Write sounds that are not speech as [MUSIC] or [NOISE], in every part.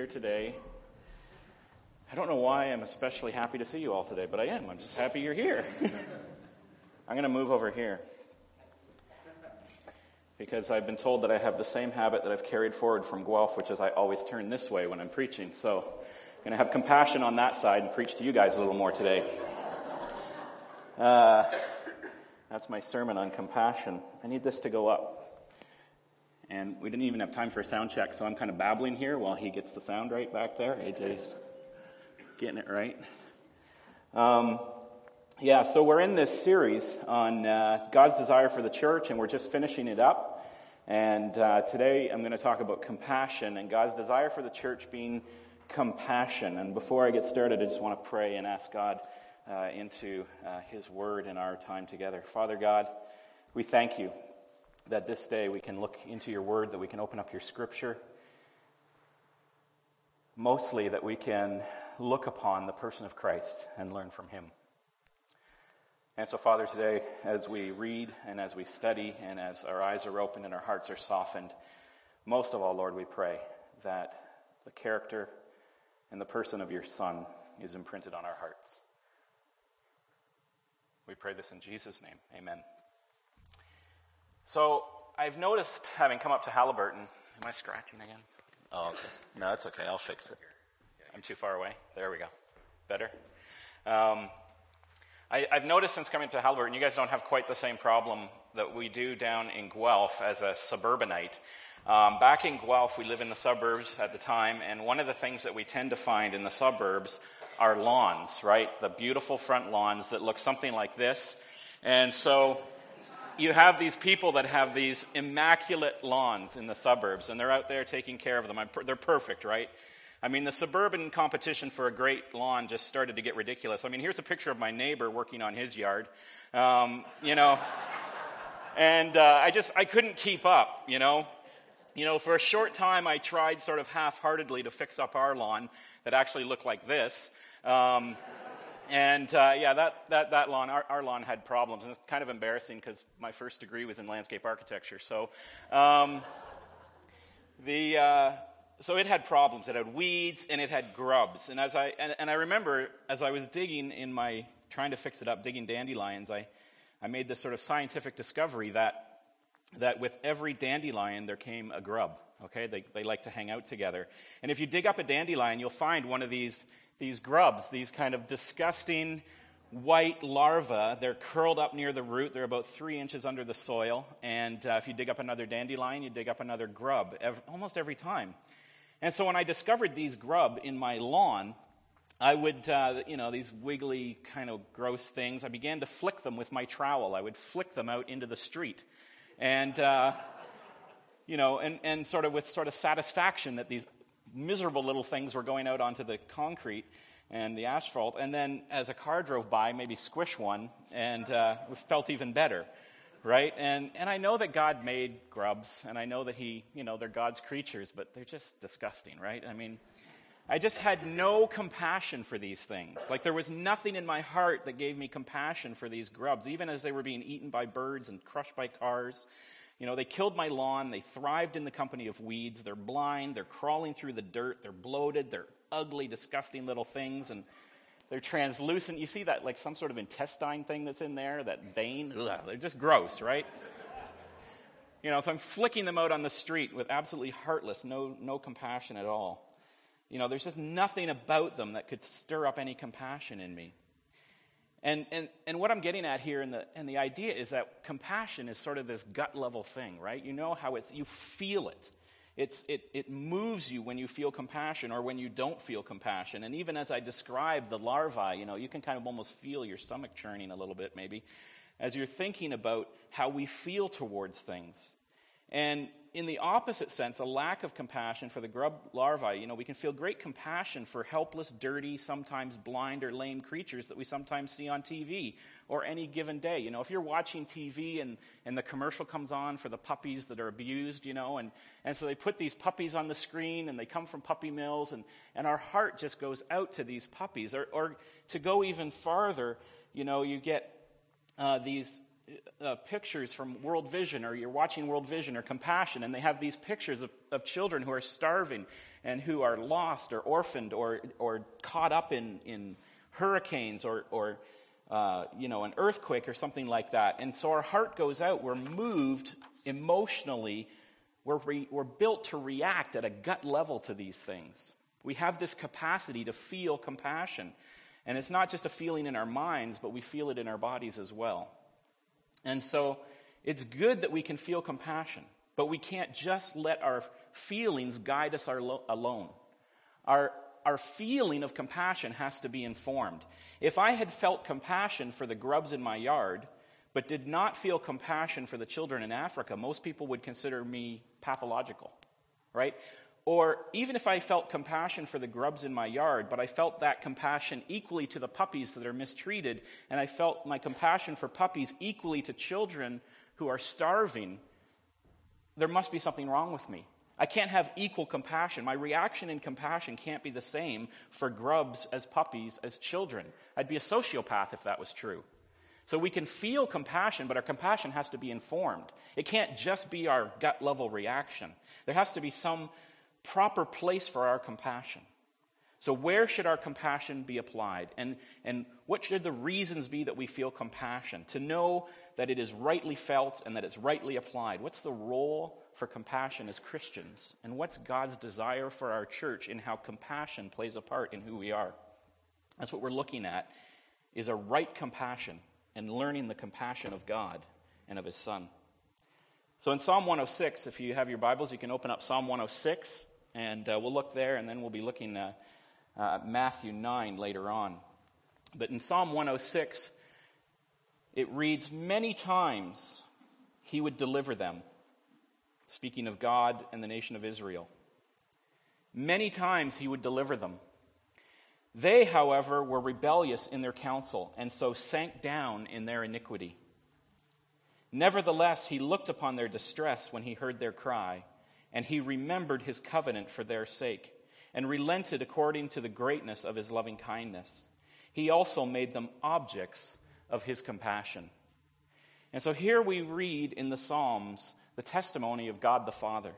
here today. I don't know why I'm especially happy to see you all today, but I am. I'm just happy you're here. [LAUGHS] I'm going to move over here because I've been told that I have the same habit that I've carried forward from Guelph, which is I always turn this way when I'm preaching. So I'm going to have compassion on that side and preach to you guys a little more today. Uh, that's my sermon on compassion. I need this to go up. And we didn't even have time for a sound check, so I'm kind of babbling here while he gets the sound right back there. AJ's getting it right. Um, yeah, so we're in this series on uh, God's desire for the church, and we're just finishing it up. And uh, today I'm going to talk about compassion and God's desire for the church being compassion. And before I get started, I just want to pray and ask God uh, into uh, His Word in our time together. Father God, we thank you that this day we can look into your word, that we can open up your scripture. Mostly that we can look upon the person of Christ and learn from him. And so, Father, today, as we read and as we study and as our eyes are opened and our hearts are softened, most of all, Lord, we pray that the character and the person of your Son is imprinted on our hearts. We pray this in Jesus' name. Amen. So I've noticed, having come up to Haliburton, am I scratching again? Oh, no, that's okay. I'll fix it. I'm too far away. There we go. Better. Um, I, have noticed since coming to Haliburton, you guys don't have quite the same problem that we do down in Guelph as a suburbanite. Um, back in Guelph, we live in the suburbs at the time, and one of the things that we tend to find in the suburbs are lawns, right? The beautiful front lawns that look something like this. And so you have these people that have these immaculate lawns in the suburbs, and they're out there taking care of them. they're perfect, right? I mean, the suburban competition for a great lawn just started to get ridiculous. I mean, here's a picture of my neighbor working on his yard, um, you know, and uh, I just I couldn't keep up, you know. You know, for a short time, I tried sort of half-heartedly to fix up our lawn that actually looked like this. Um, and uh, yeah, that, that, that lawn, our, our, lawn had problems. And it's kind of embarrassing because my first degree was in landscape architecture. So, um, the, uh, so it had problems. It had weeds and it had grubs. And, as I, and, and, I remember as I was digging in my, trying to fix it up, digging dandelions, I, I made this sort of scientific discovery that, that with every dandelion there came a grub. Okay, they, they like to hang out together. And if you dig up a dandelion, you'll find one of these these grubs, these kind of disgusting white larvae. They're curled up near the root. They're about three inches under the soil. And uh, if you dig up another dandelion, you dig up another grub every, almost every time. And so when I discovered these grub in my lawn, I would, uh, you know, these wiggly kind of gross things, I began to flick them with my trowel. I would flick them out into the street. And, uh, you know, and, and sort of with sort of satisfaction that these miserable little things were going out onto the concrete and the asphalt. And then as a car drove by, maybe squish one, and uh, felt even better, right? And, and I know that God made grubs, and I know that He, you know, they're God's creatures, but they're just disgusting, right? I mean, I just had no compassion for these things. Like there was nothing in my heart that gave me compassion for these grubs, even as they were being eaten by birds and crushed by cars. You know, they killed my lawn. They thrived in the company of weeds. They're blind. They're crawling through the dirt. They're bloated. They're ugly, disgusting little things. And they're translucent. You see that, like some sort of intestine thing that's in there, that vein? Ugh, they're just gross, right? You know, so I'm flicking them out on the street with absolutely heartless, no, no compassion at all. You know, there's just nothing about them that could stir up any compassion in me. And, and, and what I'm getting at here, and the, and the idea is that compassion is sort of this gut level thing, right? You know how it's, you feel it. It's, it, it moves you when you feel compassion or when you don't feel compassion. And even as I describe the larvae, you know, you can kind of almost feel your stomach churning a little bit, maybe, as you're thinking about how we feel towards things. And in the opposite sense, a lack of compassion for the grub larvae, you know, we can feel great compassion for helpless, dirty, sometimes blind or lame creatures that we sometimes see on TV or any given day. You know, if you're watching TV and, and the commercial comes on for the puppies that are abused, you know, and, and so they put these puppies on the screen and they come from puppy mills and, and our heart just goes out to these puppies. Or, or to go even farther, you know, you get uh, these uh, pictures from World Vision, or you're watching World Vision or Compassion, and they have these pictures of, of children who are starving and who are lost or orphaned or, or caught up in, in hurricanes or, or uh, you know, an earthquake or something like that. And so our heart goes out. We're moved emotionally. We're, re, we're built to react at a gut level to these things. We have this capacity to feel compassion. And it's not just a feeling in our minds, but we feel it in our bodies as well. And so it's good that we can feel compassion, but we can't just let our feelings guide us alone. Our, our feeling of compassion has to be informed. If I had felt compassion for the grubs in my yard, but did not feel compassion for the children in Africa, most people would consider me pathological, right? Or even if I felt compassion for the grubs in my yard, but I felt that compassion equally to the puppies that are mistreated, and I felt my compassion for puppies equally to children who are starving, there must be something wrong with me. I can't have equal compassion. My reaction and compassion can't be the same for grubs as puppies as children. I'd be a sociopath if that was true. So we can feel compassion, but our compassion has to be informed. It can't just be our gut level reaction. There has to be some proper place for our compassion. So, where should our compassion be applied? And, and what should the reasons be that we feel compassion? To know that it is rightly felt and that it's rightly applied. What's the role for compassion as Christians? And what's God's desire for our church in how compassion plays a part in who we are? That's what we're looking at, is a right compassion and learning the compassion of God and of His Son. So in Psalm 106, if you have your Bibles, you can open up Psalm 106. And uh, we'll look there, and then we'll be looking at uh, Matthew 9 later on. But in Psalm 106, it reads, Many times he would deliver them, speaking of God and the nation of Israel. Many times he would deliver them. They, however, were rebellious in their counsel, and so sank down in their iniquity. Nevertheless, he looked upon their distress when he heard their cry and he remembered his covenant for their sake, and relented according to the greatness of his loving kindness. He also made them objects of his compassion. And so here we read in the Psalms the testimony of God the Father.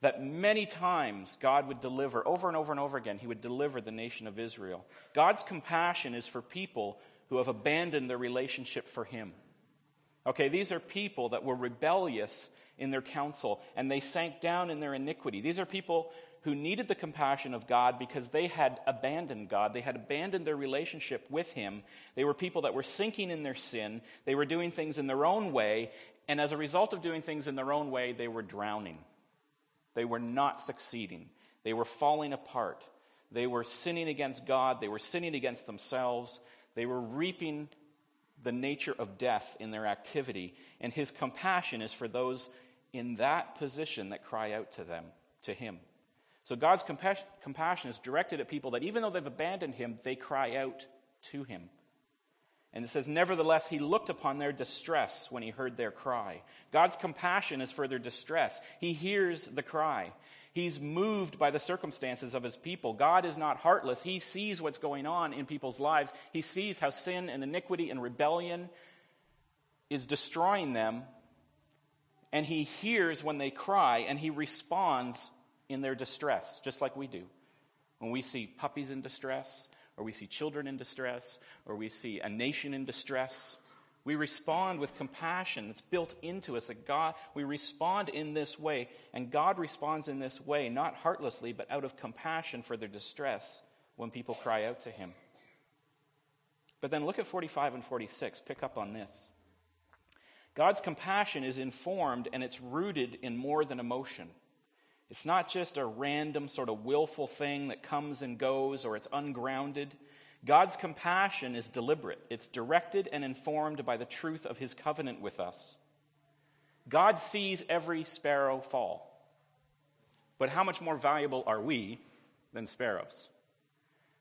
That many times God would deliver, over and over and over again, He would deliver the nation of Israel. God's compassion is for people who have abandoned their relationship for Him. Okay, these are people that were rebellious in their counsel, and they sank down in their iniquity. These are people who needed the compassion of God because they had abandoned God. They had abandoned their relationship with Him. They were people that were sinking in their sin. They were doing things in their own way, and as a result of doing things in their own way, they were drowning. They were not succeeding. They were falling apart. They were sinning against God. They were sinning against themselves. They were reaping the nature of death in their activity. And his compassion is for those in that position that cry out to them, to him. So God's compassion is directed at people that even though they've abandoned him, they cry out to him. And it says, Nevertheless, he looked upon their distress when he heard their cry. God's compassion is for their distress. He hears the cry. He's moved by the circumstances of his people. God is not heartless. He sees what's going on in people's lives. He sees how sin and iniquity and rebellion is destroying them. And he hears when they cry and he responds in their distress, just like we do. When we see puppies in distress, or we see children in distress, or we see a nation in distress, we respond with compassion that's built into us. That God, we respond in this way, and God responds in this way, not heartlessly, but out of compassion for their distress when people cry out to Him. But then look at 45 and 46. Pick up on this. God's compassion is informed and it's rooted in more than emotion. It's not just a random, sort of willful thing that comes and goes or it's ungrounded. God's compassion is deliberate, it's directed and informed by the truth of his covenant with us. God sees every sparrow fall. But how much more valuable are we than sparrows?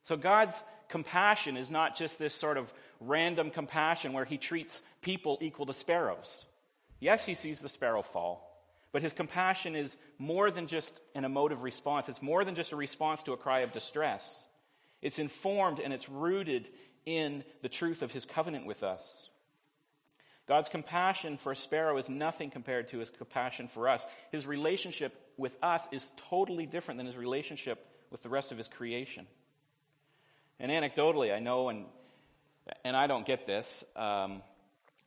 So God's compassion is not just this sort of random compassion where he treats people equal to sparrows. Yes, he sees the sparrow fall, but his compassion is more than just an emotive response. It's more than just a response to a cry of distress. It's informed and it's rooted in the truth of his covenant with us. God's compassion for a sparrow is nothing compared to his compassion for us. His relationship with us is totally different than his relationship with the rest of his creation. And anecdotally, I know, and, and I don't get this, um,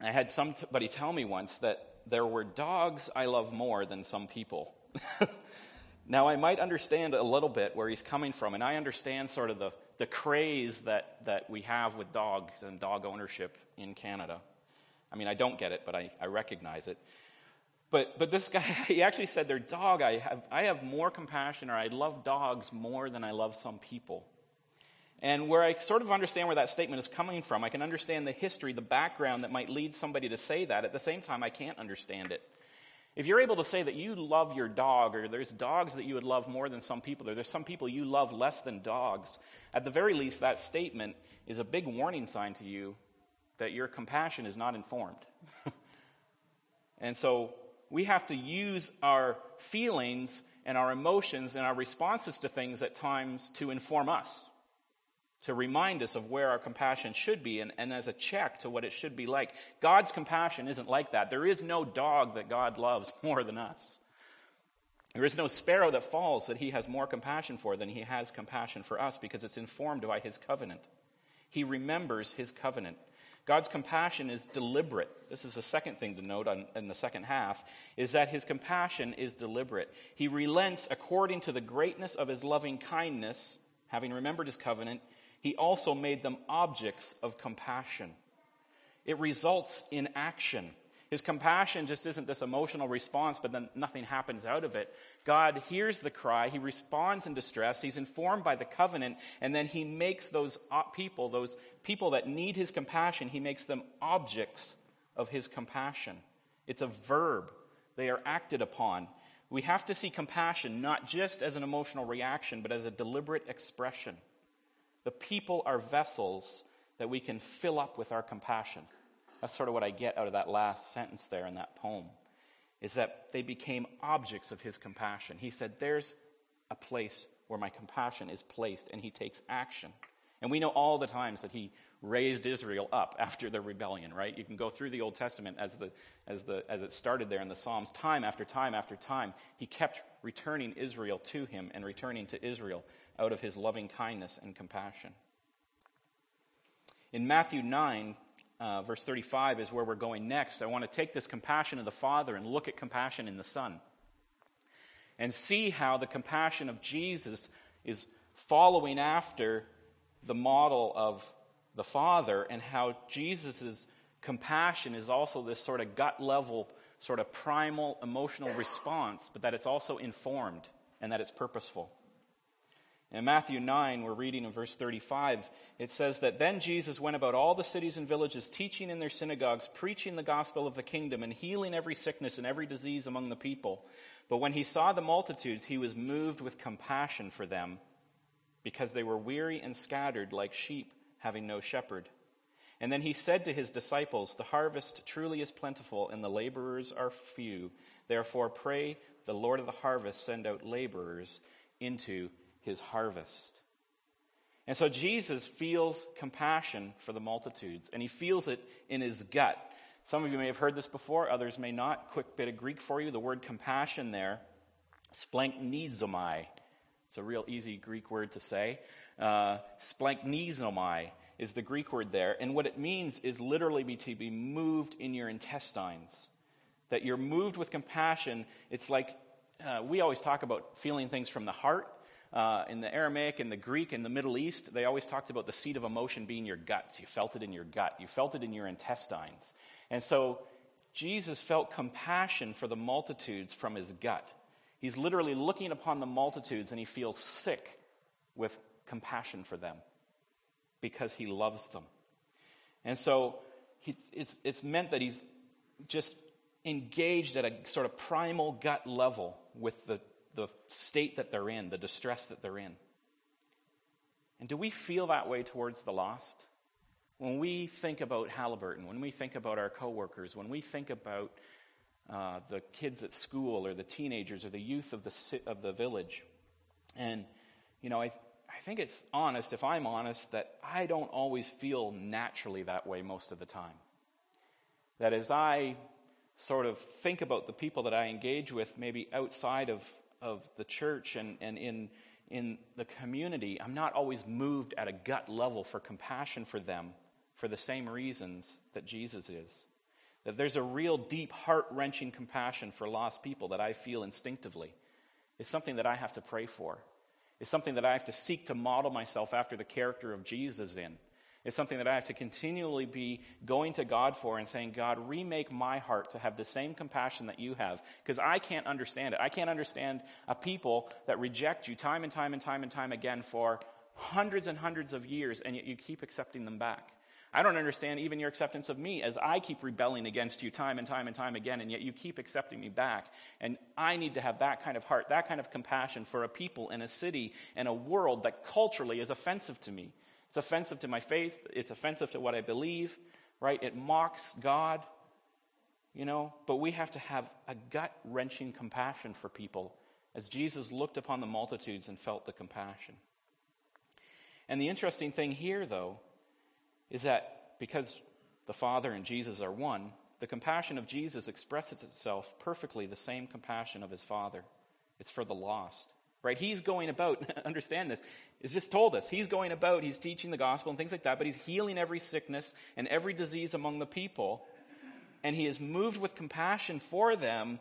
I had somebody tell me once that there were dogs I love more than some people. [LAUGHS] now, I might understand a little bit where he's coming from, and I understand sort of the, the craze that, that we have with dogs and dog ownership in Canada. I mean, I don't get it, but I, I recognize it. But, but this guy, [LAUGHS] he actually said, their dog, I have, I have more compassion, or I love dogs more than I love some people. And where I sort of understand where that statement is coming from, I can understand the history, the background that might lead somebody to say that. At the same time, I can't understand it. If you're able to say that you love your dog, or there's dogs that you would love more than some people, or there's some people you love less than dogs, at the very least, that statement is a big warning sign to you that your compassion is not informed. [LAUGHS] and so we have to use our feelings and our emotions and our responses to things at times to inform us to remind us of where our compassion should be and, and as a check to what it should be like. God's compassion isn't like that. There is no dog that God loves [LAUGHS] more than us. There is no sparrow that falls that he has more compassion for than he has compassion for us because it's informed by his covenant. He remembers his covenant. God's compassion is deliberate. This is the second thing to note on, in the second half, is that his compassion is deliberate. He relents according to the greatness of his loving kindness, having remembered his covenant, he also made them objects of compassion. It results in action. His compassion just isn't this emotional response, but then nothing happens out of it. God hears the cry, he responds in distress, he's informed by the covenant, and then he makes those people, those people that need his compassion, he makes them objects of his compassion. It's a verb, they are acted upon. We have to see compassion not just as an emotional reaction, but as a deliberate expression. The people are vessels that we can fill up with our compassion. That's sort of what I get out of that last sentence there in that poem, is that they became objects of his compassion. He said, There's a place where my compassion is placed, and he takes action. And we know all the times that he raised Israel up after the rebellion, right? You can go through the Old Testament as, the, as, the, as it started there in the Psalms, time after time after time. He kept returning Israel to him and returning to Israel out of his loving kindness and compassion. In Matthew 9, uh, verse 35 is where we're going next. I want to take this compassion of the Father and look at compassion in the Son and see how the compassion of Jesus is following after the model of the Father and how Jesus' compassion is also this sort of gut level, sort of primal emotional response, but that it's also informed and that it's purposeful. In Matthew 9, we're reading in verse 35, it says that then Jesus went about all the cities and villages, teaching in their synagogues, preaching the gospel of the kingdom, and healing every sickness and every disease among the people. But when he saw the multitudes, he was moved with compassion for them, because they were weary and scattered like sheep having no shepherd. And then he said to his disciples, The harvest truly is plentiful, and the laborers are few. Therefore, pray the Lord of the harvest send out laborers into his harvest. And so Jesus feels compassion for the multitudes, and he feels it in his gut. Some of you may have heard this before, others may not. Quick bit of Greek for you. The word compassion there, splanchnizomai. It's a real easy Greek word to say. Uh, splanchnizomai is the Greek word there, and what it means is literally be to be moved in your intestines. That you're moved with compassion. It's like uh, we always talk about feeling things from the heart. Uh, in the Aramaic and the Greek and the Middle East, they always talked about the seat of emotion being your guts. You felt it in your gut, you felt it in your intestines. And so Jesus felt compassion for the multitudes from his gut. He's literally looking upon the multitudes and he feels sick with compassion for them because he loves them. And so he, it's, it's meant that he's just engaged at a sort of primal gut level with the the state that they're in, the distress that they're in. And do we feel that way towards the lost? When we think about Haliburton, when we think about our coworkers, when we think about uh, the kids at school or the teenagers or the youth of the, of the village, and, you know, I, I think it's honest, if I'm honest, that I don't always feel naturally that way most of the time. That as I sort of think about the people that I engage with, maybe outside of, of the church and, and in, in the community, I'm not always moved at a gut level for compassion for them for the same reasons that Jesus is. That there's a real deep, heart wrenching compassion for lost people that I feel instinctively. It's something that I have to pray for. It's something that I have to seek to model myself after the character of Jesus in. It's something that I have to continually be going to God for and saying, God, remake my heart to have the same compassion that you have. Because I can't understand it. I can't understand a people that reject you time and time and time and time again for hundreds and hundreds of years, and yet you keep accepting them back. I don't understand even your acceptance of me as I keep rebelling against you time and time and time again, and yet you keep accepting me back. And I need to have that kind of heart, that kind of compassion for a people and a city and a world that culturally is offensive to me. It's offensive to my faith, it's offensive to what I believe, right? It mocks God, you know, but we have to have a gut wrenching compassion for people as Jesus looked upon the multitudes and felt the compassion. And the interesting thing here, though, is that because the Father and Jesus are one, the compassion of Jesus expresses itself perfectly the same compassion of his Father. It's for the lost. Right? He's going about, [LAUGHS] understand this, it's just told us. He's going about, he's teaching the gospel and things like that, but he's healing every sickness and every disease among the people. And he is moved with compassion for them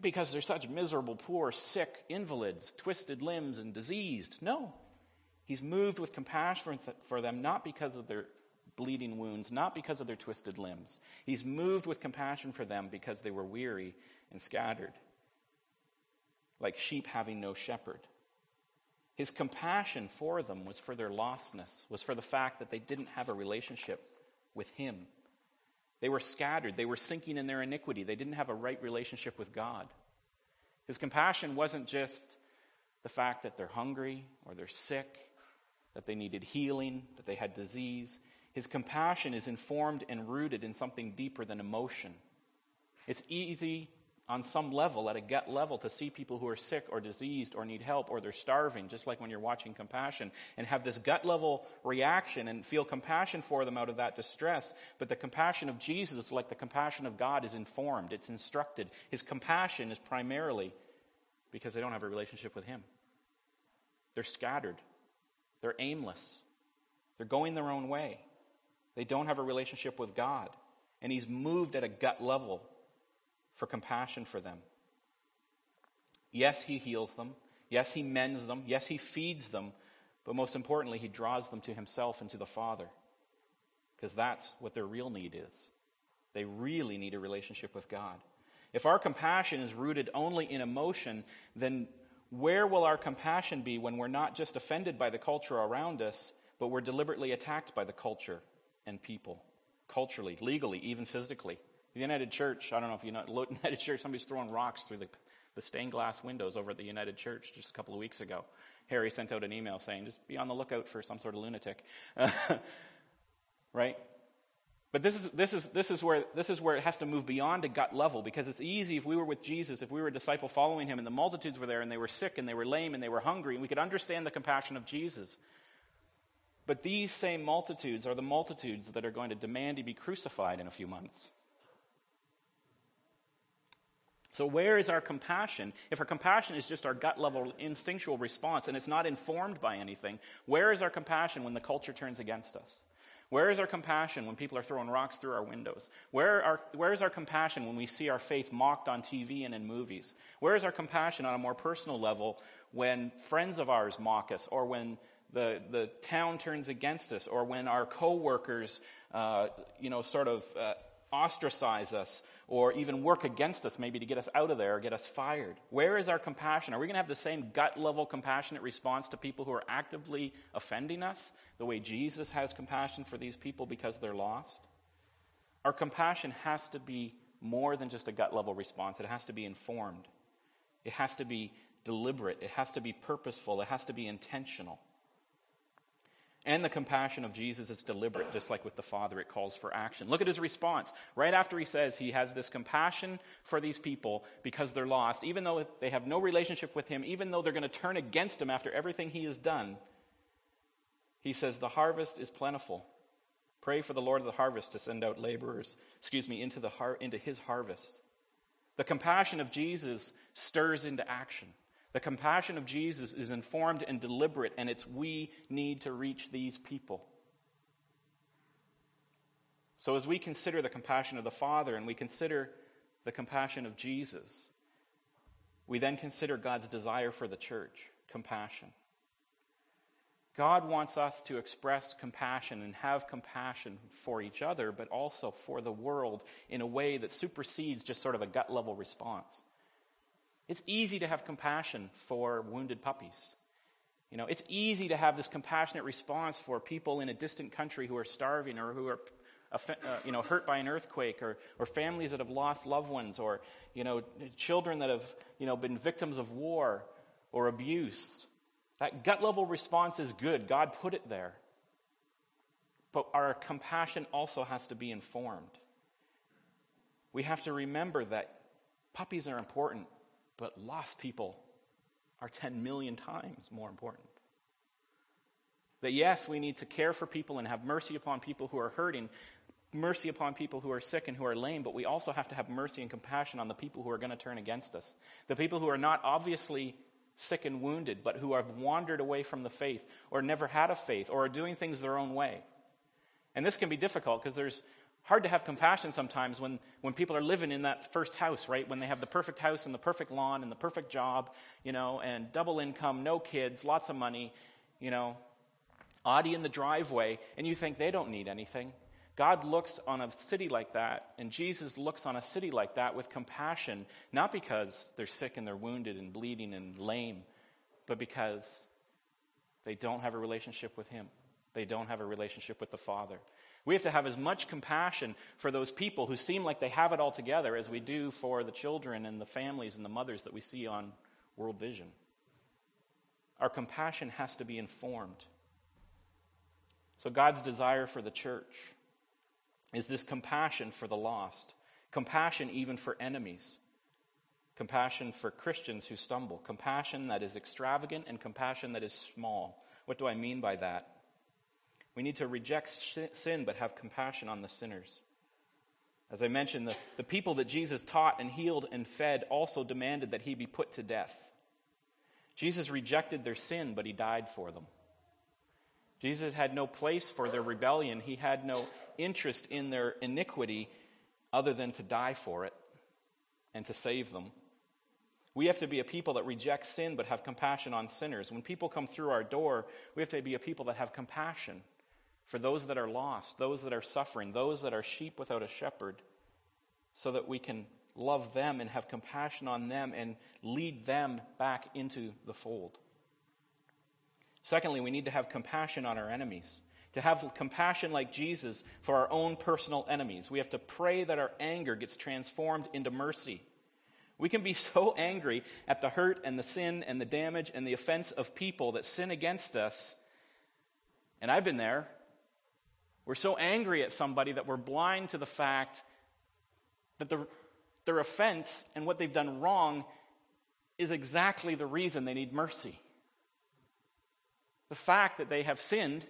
because they're such miserable, poor, sick invalids, twisted limbs, and diseased. No. He's moved with compassion for them, not because of their bleeding wounds, not because of their twisted limbs. He's moved with compassion for them because they were weary and scattered, like sheep having no shepherd. His compassion for them was for their lostness, was for the fact that they didn't have a relationship with Him. They were scattered, they were sinking in their iniquity, they didn't have a right relationship with God. His compassion wasn't just the fact that they're hungry or they're sick, that they needed healing, that they had disease. His compassion is informed and rooted in something deeper than emotion. It's easy on some level, at a gut level, to see people who are sick or diseased or need help or they're starving, just like when you're watching compassion, and have this gut level reaction and feel compassion for them out of that distress. But the compassion of Jesus, like the compassion of God, is informed, it's instructed. His compassion is primarily because they don't have a relationship with Him. They're scattered, they're aimless, they're going their own way. They don't have a relationship with God. And he's moved at a gut level for compassion for them. Yes, he heals them. Yes, he mends them. Yes, he feeds them. But most importantly, he draws them to himself and to the Father. Because that's what their real need is. They really need a relationship with God. If our compassion is rooted only in emotion, then where will our compassion be when we're not just offended by the culture around us, but we're deliberately attacked by the culture and people, culturally, legally, even physically. The United Church, I don't know if you know, [LAUGHS] United Church, somebody's throwing rocks through the, the stained glass windows over at the United Church just a couple of weeks ago. Harry sent out an email saying, just be on the lookout for some sort of lunatic. [LAUGHS] right? But this is, this, is, this, is where, this is where it has to move beyond a gut level because it's easy if we were with Jesus, if we were a disciple following him, and the multitudes were there and they were sick and they were lame and they were hungry, and we could understand the compassion of Jesus. But these same multitudes are the multitudes that are going to demand he be crucified in a few months. So, where is our compassion? If our compassion is just our gut level instinctual response and it's not informed by anything, where is our compassion when the culture turns against us? Where is our compassion when people are throwing rocks through our windows? Where, are, where is our compassion when we see our faith mocked on TV and in movies? Where is our compassion on a more personal level when friends of ours mock us or when the, the town turns against us, or when our coworkers, uh, you know, sort of uh, ostracize us, or even work against us, maybe to get us out of there or get us fired. Where is our compassion? Are we going to have the same gut level compassionate response to people who are actively offending us, the way Jesus has compassion for these people because they're lost? Our compassion has to be more than just a gut level response, it has to be informed, it has to be deliberate, it has to be purposeful, it has to be intentional. And the compassion of Jesus is deliberate, just like with the Father, it calls for action. Look at his response. Right after he says he has this compassion for these people because they're lost, even though they have no relationship with him, even though they're going to turn against him after everything he has done, he says, The harvest is plentiful, Pray for the Lord of the harvest to send out laborers, excuse me, into, the har- into his harvest. The compassion of Jesus stirs into action. The compassion of Jesus is informed and deliberate, and it's we need to reach these people. So, as we consider the compassion of the Father and we consider the compassion of Jesus, we then consider God's desire for the church compassion. God wants us to express compassion and have compassion for each other, but also for the world in a way that supersedes just sort of a gut level response. It's easy to have compassion for wounded puppies. You know, it's easy to have this compassionate response for people in a distant country who are starving or who are uh, you know, hurt by an earthquake or, or families that have lost loved ones or you know, children that have you know, been victims of war or abuse. That gut level response is good. God put it there. But our compassion also has to be informed. We have to remember that puppies are important, but lost people are 10 million times more important. That yes, we need to care for people and have mercy upon people who are hurting, mercy upon people who are sick and who are lame, but we also have to have mercy and compassion on the people who are going to turn against us. The people who are not obviously sick and wounded, but who have wandered away from the faith or never had a faith or are doing things their own way. And this can be difficult because there's hard to have compassion sometimes when, when people are living in that first house, right? When they have the perfect house and the perfect lawn and the perfect job, you know, and double income, no kids, lots of money, you know, Audi in the driveway, and you think they don't need anything. God looks on a city like that, and Jesus looks on a city like that with compassion, not because they're sick and they're wounded and bleeding and lame, but because they don't have a relationship with Him. They don't have a relationship with the Father. We have to have as much compassion for those people who seem like they have it all together as we do for the children and the families and the mothers that we see on World Vision. Our compassion has to be informed. So, God's desire for the church is this compassion for the lost, compassion even for enemies, compassion for Christians who stumble, compassion that is extravagant and compassion that is small. What do I mean by that? We need to reject sin but have compassion on the sinners. As I mentioned, the, the people that Jesus taught and healed and fed also demanded that he be put to death. Jesus rejected their sin, but he died for them. Jesus had no place for their rebellion. He had no interest in their iniquity other than to die for it and to save them. We have to be a people that reject sin but have compassion on sinners. When people come through our door, we have to be a people that have compassion for those that are lost, those that are suffering, those that are sheep without a shepherd, so that we can love them and have compassion on them and lead them back into the fold. Secondly, we need to have compassion on our enemies to have compassion like Jesus for our own personal enemies. We have to pray that our anger gets transformed into mercy. We can be [LAUGHS] so angry at the hurt and the sin and the damage and the offense of people that sin against us. And I've been there. We're so angry at somebody that we're blind to the fact that the, their offense and what they've done wrong is exactly the reason they need mercy. The fact that they have sinned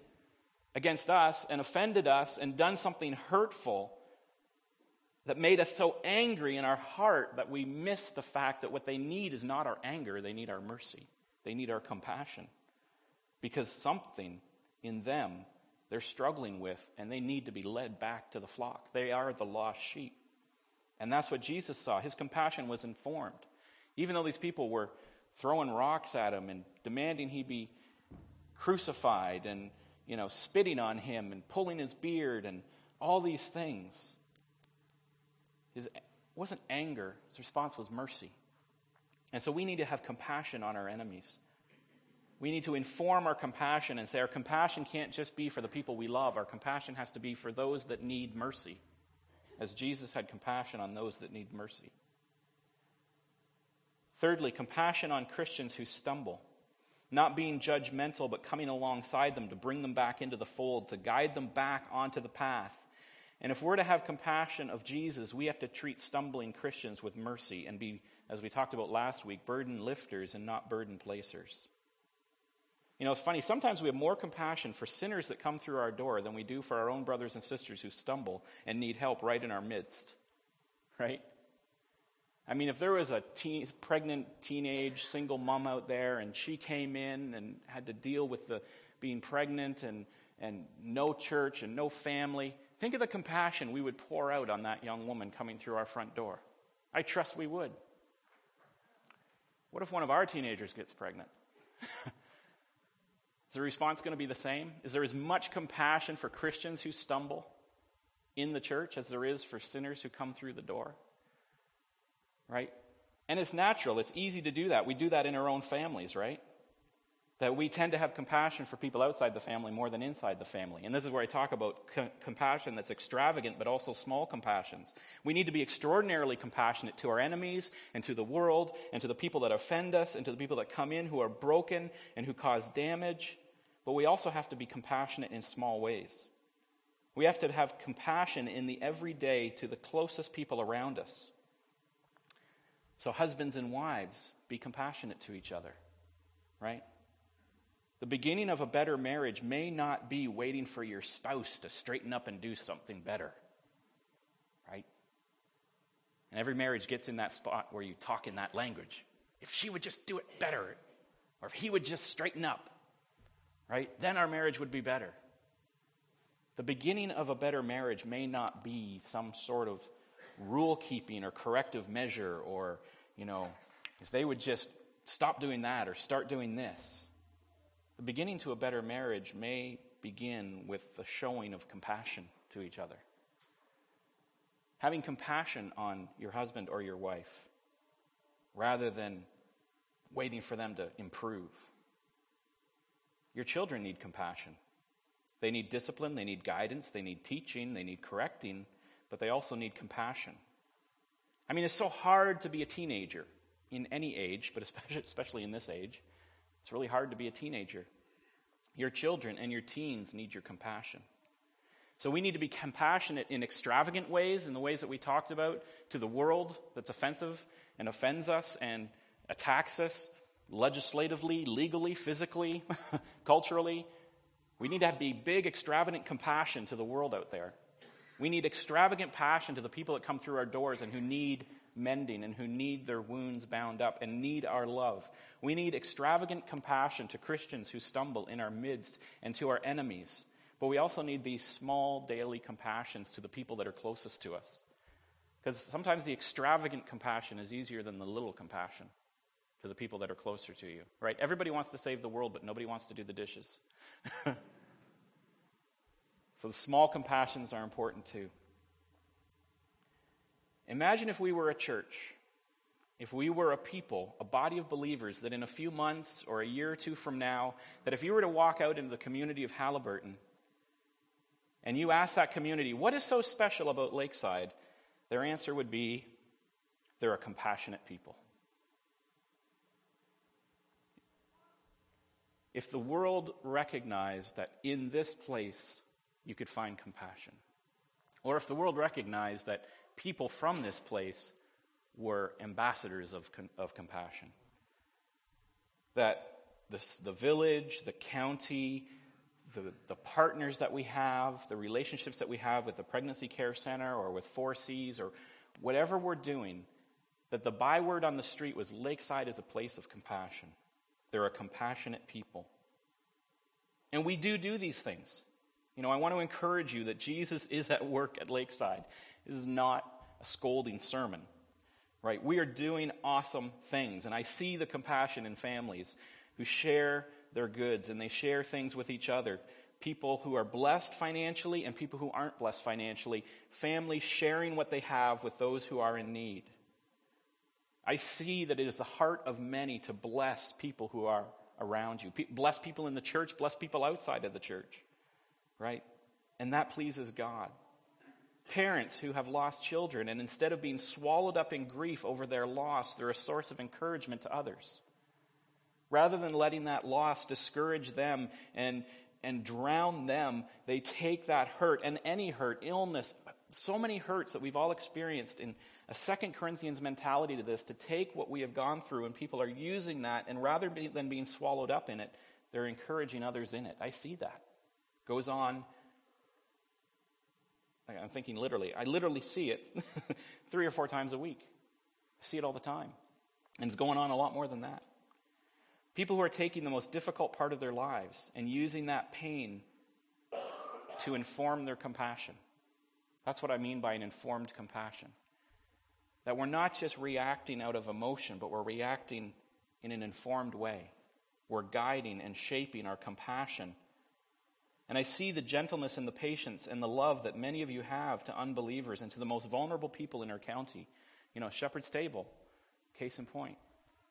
against us and offended us and done something hurtful that made us so angry in our heart that we miss the fact that what they need is not our anger, they need our mercy. They need our compassion. Because something in them they're struggling with, and they need to be led back to the flock. They are the lost sheep. And that's what Jesus saw. His compassion was informed. Even though these people were throwing rocks at him and demanding he be crucified and you know, spitting on him and pulling his beard and all these things. His wasn't anger, his response was mercy. And so we need to have compassion on our enemies. We need to inform our compassion and say our compassion can't just be for the people we love, our compassion has to be for those that need mercy, as Jesus had compassion on those that need mercy. Thirdly, compassion on Christians who stumble not being judgmental, but coming alongside them to bring them back into the fold, to guide them back onto the path. And if we're to have compassion of Jesus, we have to treat stumbling Christians with mercy and be, as we talked about last week, burden lifters and not burden placers. You know, it's funny, sometimes we have more compassion for sinners that come through our door than we do for our own brothers and sisters who stumble and need help right in our midst. Right? I mean, if there was a teen, pregnant teenage single mom out there and she came in and had to deal with the being pregnant and, and no church and no family, think of the compassion we would pour out on that young woman coming through our front door. I trust we would. What if one of our teenagers gets pregnant? [LAUGHS] Is the response going to be the same? Is there as much compassion for Christians who stumble in the church as there is for sinners who come through the door? right? And it's natural, it's easy to do that. We do that in our own families, right? That we tend to have compassion for people outside the family more than inside the family. And this is where I talk about co- compassion that's extravagant, but also small compassions. We need to be extraordinarily compassionate to our enemies and to the world and to the people that offend us and to the people that come in who are broken and who cause damage. But we also have to be compassionate in small ways. We have to have compassion in the everyday to the closest people around us. So, husbands and wives, be compassionate to each other, right? The beginning of a better marriage may not be waiting for your spouse to straighten up and do something better, right? And every marriage gets in that spot where you talk in that language. If she would just do it better, or if he would just straighten up, right? Then our marriage would be better. The beginning of a better marriage may not be some sort of rule keeping or corrective measure or, you know, if they would just stop doing that or start doing this. The beginning to a better marriage may begin with the showing of compassion to each other. Having compassion on your husband or your wife rather than waiting for them to improve. Your children need compassion. They need discipline, they need guidance, they need teaching, they need correcting, but they also need compassion. I mean, it's so hard to be a teenager in any age, but especially, especially in this age. It's really hard to be a teenager. Your children and your teens need your compassion. So we need to be compassionate in extravagant ways, in the ways that we talked about, to the world that's offensive and offends us and attacks us legislatively, legally, physically, [LAUGHS] culturally. We need to be big, extravagant compassion to the world out there. We need extravagant passion to the people that come through our doors and who need mending and who need their wounds bound up and need our love. We need extravagant compassion to Christians who stumble in our midst and to our enemies. But we also need these small daily compassions to the people that are closest to us. Because sometimes the extravagant compassion is easier than the little compassion to the people that are closer to you, right? Everybody wants to save the world, but nobody wants to do the dishes. [LAUGHS] So the small compassions are important too. Imagine if we were a church, if we were a people, a body of believers, that in a few months or a year or two from now, that if you were to walk out into the community of Haliburton and you ask that community, what is so special about Lakeside? Their answer would be, they're a compassionate people. If the world recognized that in this place you could find compassion. Or if the world recognized that people from this place were ambassadors of, of compassion, that the, the village, the county, the, the partners that we have, the relationships that we have with the Pregnancy Care Center or with Four Cs or whatever we're doing, that the byword on the street was Lakeside is a place of compassion. They're a compassionate people. And we do do these things. You know, I want to encourage you that Jesus is at work at Lakeside. This is not a scolding sermon, right? We are doing awesome things, and I see the compassion in families who share their goods and they share things with each other. People who are blessed financially and people who aren't blessed financially. Families sharing what they have with those who are in need. I see that it is the heart of many to bless people who are around you. Bless people in the church, bless people outside of the church right? And that pleases God. Parents who have lost children, and instead of being swallowed up in grief over their loss, they're a source of encouragement to others. Rather than letting that loss discourage them and, and drown them, they take that hurt and any hurt, illness, so many hurts that we've all experienced in a Second Corinthians mentality to this to take what we have gone through, and people are using that, and rather than being swallowed up in it, They're encouraging others in it. I see that. Goes on. I'm thinking literally. I literally see it [LAUGHS] three or four times a week. I see it all the time. And it's going on a lot more than that. People who are taking the most difficult part of their lives and using that pain to inform their compassion. That's what I mean by an informed compassion. That we're not just reacting out of emotion, but we're reacting in an informed way. We're guiding and shaping our compassion. And I see the gentleness and the patience and the love that many of you have to unbelievers and to the most vulnerable people in our county. You know, Shepherd's Table, case in point.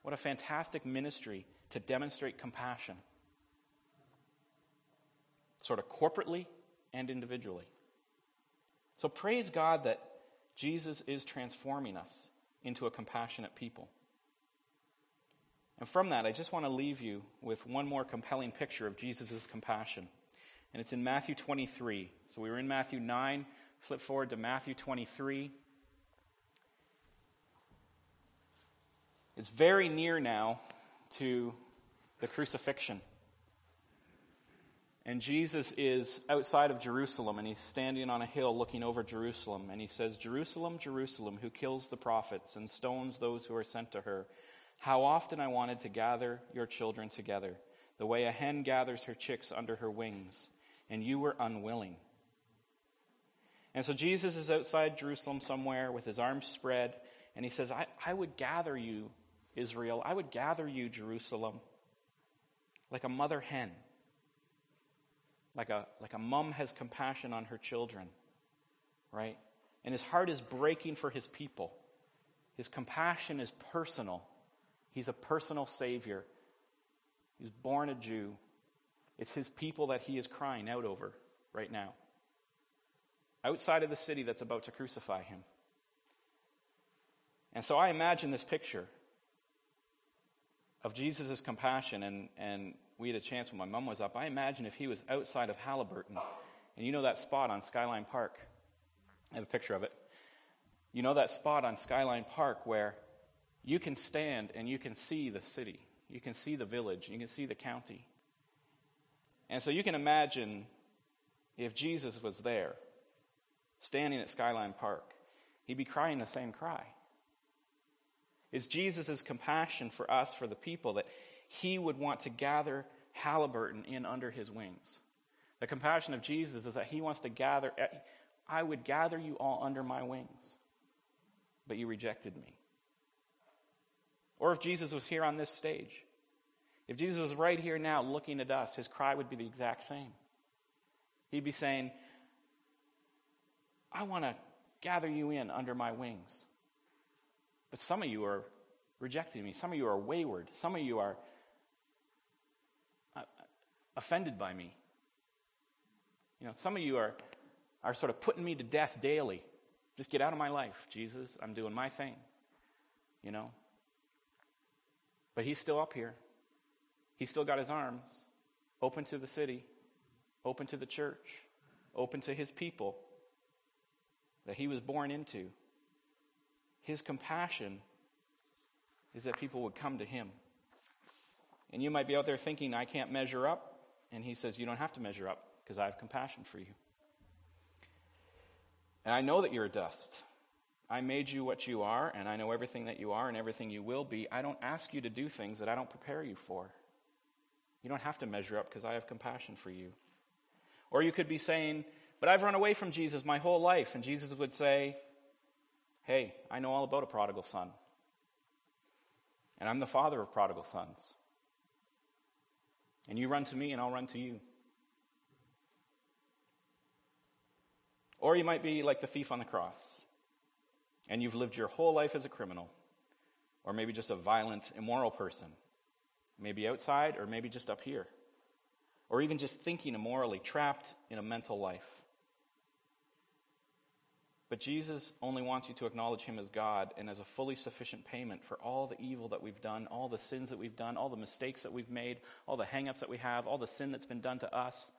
What a fantastic ministry to demonstrate compassion, sort of corporately and individually. So praise God that Jesus is transforming us into a compassionate people. And from that, I just want to leave you with one more compelling picture of Jesus' compassion. And it's in Matthew 23. So we were in Matthew 9, flip forward to Matthew 23. It's very near now to the crucifixion. And Jesus is outside of Jerusalem and he's standing on a hill looking over Jerusalem. And he says, Jerusalem, Jerusalem, who kills the prophets and stones those who are sent to her. How often I wanted to gather your children together, the way a hen gathers her chicks under her wings, and you were unwilling. And so Jesus is outside Jerusalem somewhere with his arms spread, and he says, I, I would gather you, Israel. I would gather you, Jerusalem, like a mother hen like a, like a mom has compassion on her children, right? And his heart is breaking for his people. His compassion is personal. He's a personal Savior. He's born a Jew. It's his people that he is crying out over right now. Outside of the city that's about to crucify him. And so I imagine this picture of Jesus' compassion, and, and we had a chance when my mom was up. I imagine if he was outside of Haliburton, and you know that spot on Skyline Park. I have a picture of it. You know that spot on Skyline Park where you can stand and you can see the city, you can see the village, you can see the county. And so you can imagine if Jesus was there, standing at Skyline Park, he'd be crying the same cry. Is Jesus' compassion for us, for the people, that he would want to gather Haliburton in under his wings. The compassion of Jesus is that he wants to gather, I would gather you all under my wings, but you rejected me. Or if Jesus was here on this stage, if Jesus was right here now looking at us, his cry would be the exact same. He'd be saying, I want to gather you in under my wings. But some of you are rejecting me. Some of you are wayward. Some of you are offended by me. You know, some of you are, are sort of putting me to death daily. Just get out of my life, Jesus. I'm doing my thing. You know? But he's still up here. He's still got his arms open to the city, open to the church, open to his people that he was born into. His compassion is that people would come to him. And you might be out there thinking, I can't measure up. And he says, You don't have to measure up because I have compassion for you. And I know that you're a dust. I made you what you are, and I know everything that you are and everything you will be. I don't ask you to do things that I don't prepare you for. You don't have to measure up because I have compassion for you. Or you could be saying, But I've run away from Jesus my whole life. And Jesus would say, Hey, I know all about a prodigal son. And I'm the father of prodigal sons. And you run to me, and I'll run to you. Or you might be like the thief on the cross, and you've lived your whole life as a criminal, or maybe just a violent, immoral person, maybe outside, or maybe just up here, or even just thinking immorally, trapped in a mental life. But Jesus only wants you to acknowledge him as God and as a fully sufficient payment for all the evil that we've done, all the sins that we've done, all the mistakes that we've made, all the hangups that we have, all the sin that's been done to us,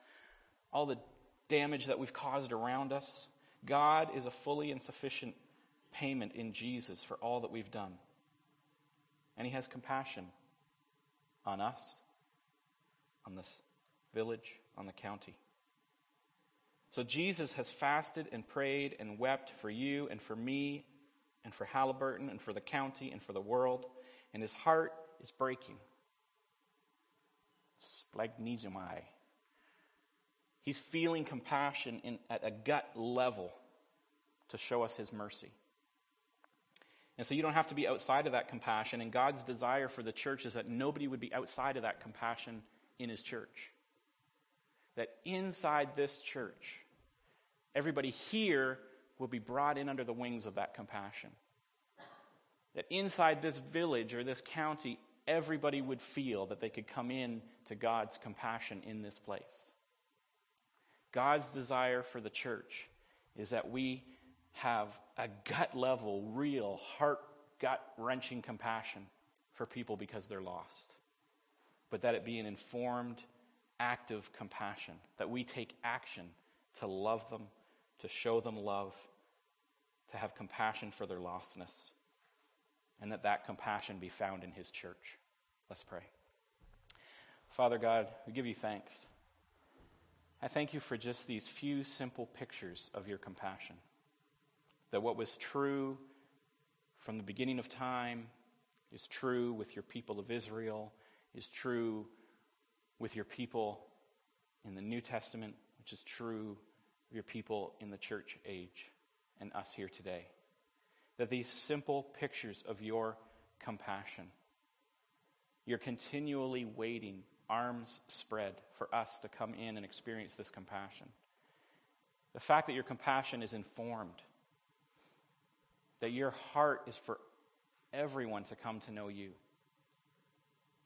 all the damage that we've caused around us. God is a fully and sufficient payment in Jesus for all that we've done. And he has compassion on us. on this village, on the county. So Jesus has fasted and prayed and wept for you and for me and for Haliburton and for the county and for the world, and his heart is breaking. Splanchnizomai. He's feeling compassion in, at a gut level to show us his mercy. And so you don't have to be outside of that compassion. And God's desire for the church is that nobody would be outside of that compassion in his church. That inside this church, everybody here will be brought in under the wings of that compassion. That inside this village or this county, everybody would feel that they could come in to God's compassion in this place. God's desire for the church is that we have a gut level, real, heart, gut wrenching compassion for people because they're lost. But that it be an informed, active compassion, that we take action to love them, to show them love, to have compassion for their lostness, and that that compassion be found in His church. Let's pray. Father God, we give you thanks. I thank you for just these few simple pictures of your compassion that what was true from the beginning of time is true with your people of Israel, is true with your people in the New Testament, which is true your people in the church age and us here today. That these simple pictures of your compassion, you're continually waiting, arms spread, for us to come in and experience this compassion. The fact that your compassion is informed that your heart is for everyone to come to know you,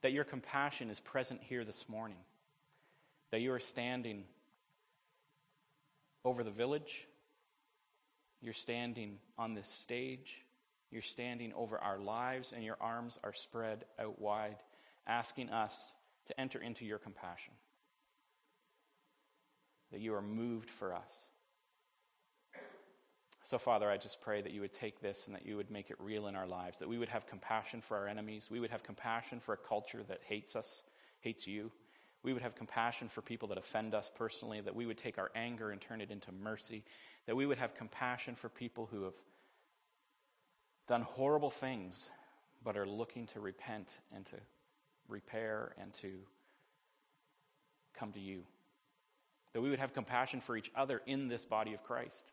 that your compassion is present here this morning, that you are standing over the village, you're standing on this stage, you're standing over our lives, and your arms are spread out wide, asking us to enter into your compassion. That you are moved for us. So, Father, I just pray that you would take this and that you would make it real in our lives, that we would have compassion for our enemies. We would have compassion for a culture that hates us, hates you. We would have compassion for people that offend us personally, that we would take our anger and turn it into mercy, that we would have compassion for people who have done horrible things but are looking to repent and to repair and to come to you. That we would have compassion for each other in this body of Christ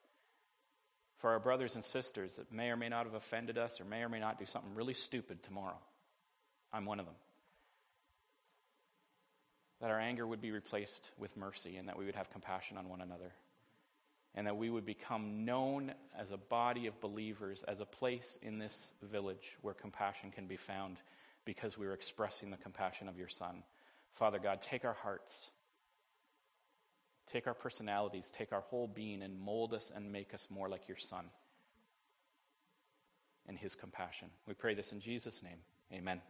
for our brothers and sisters that may or may not have offended us or may or may not do something really stupid tomorrow. I'm one of them. That our anger would be replaced with mercy and that we would have compassion on one another. And that we would become known as a body of believers, as a place in this village where compassion can be found because we are expressing the compassion of your Son. Father God, take our hearts Take our personalities, take our whole being, and mold us and make us more like your Son and his compassion. We pray this in Jesus' name. Amen.